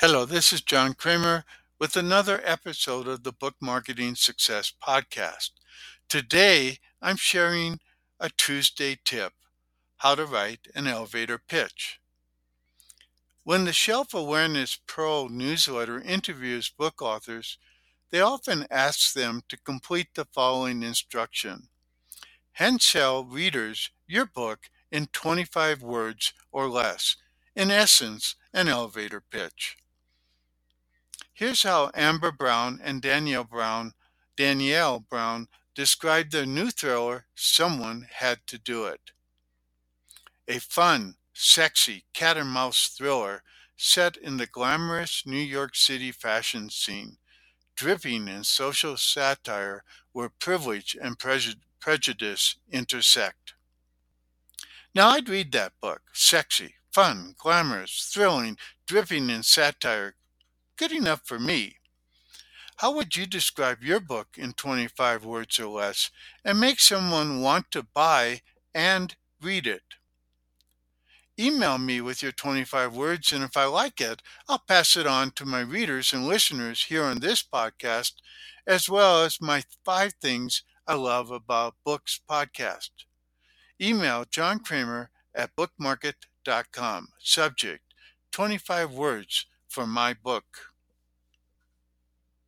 Hello, this is John Kremer with another episode of the Book Marketing Success Podcast. Today, I'm sharing a Tuesday tip how to write an elevator pitch. When the Shelf Awareness Pro newsletter interviews book authors, they often ask them to complete the following instruction Hand sell readers your book in 25 words or less, in essence, an elevator pitch. Here's how Amber Brown and Danielle Brown, Danielle Brown described their new thriller, Someone Had to Do It. A fun, sexy cat and mouse thriller set in the glamorous New York City fashion scene, dripping in social satire where privilege and prejudice intersect. Now, I'd read that book sexy, fun, glamorous, thrilling, dripping in satire, good enough for me. How would you describe your book in 25 words or less and make someone want to buy and read it? Email me with your 25 words, and if I like it, I'll pass it on to my readers and listeners here on this podcast, as well as my five things I love about books podcast. Email John Kremer at bookmarket.com. Subject 25 words for my book.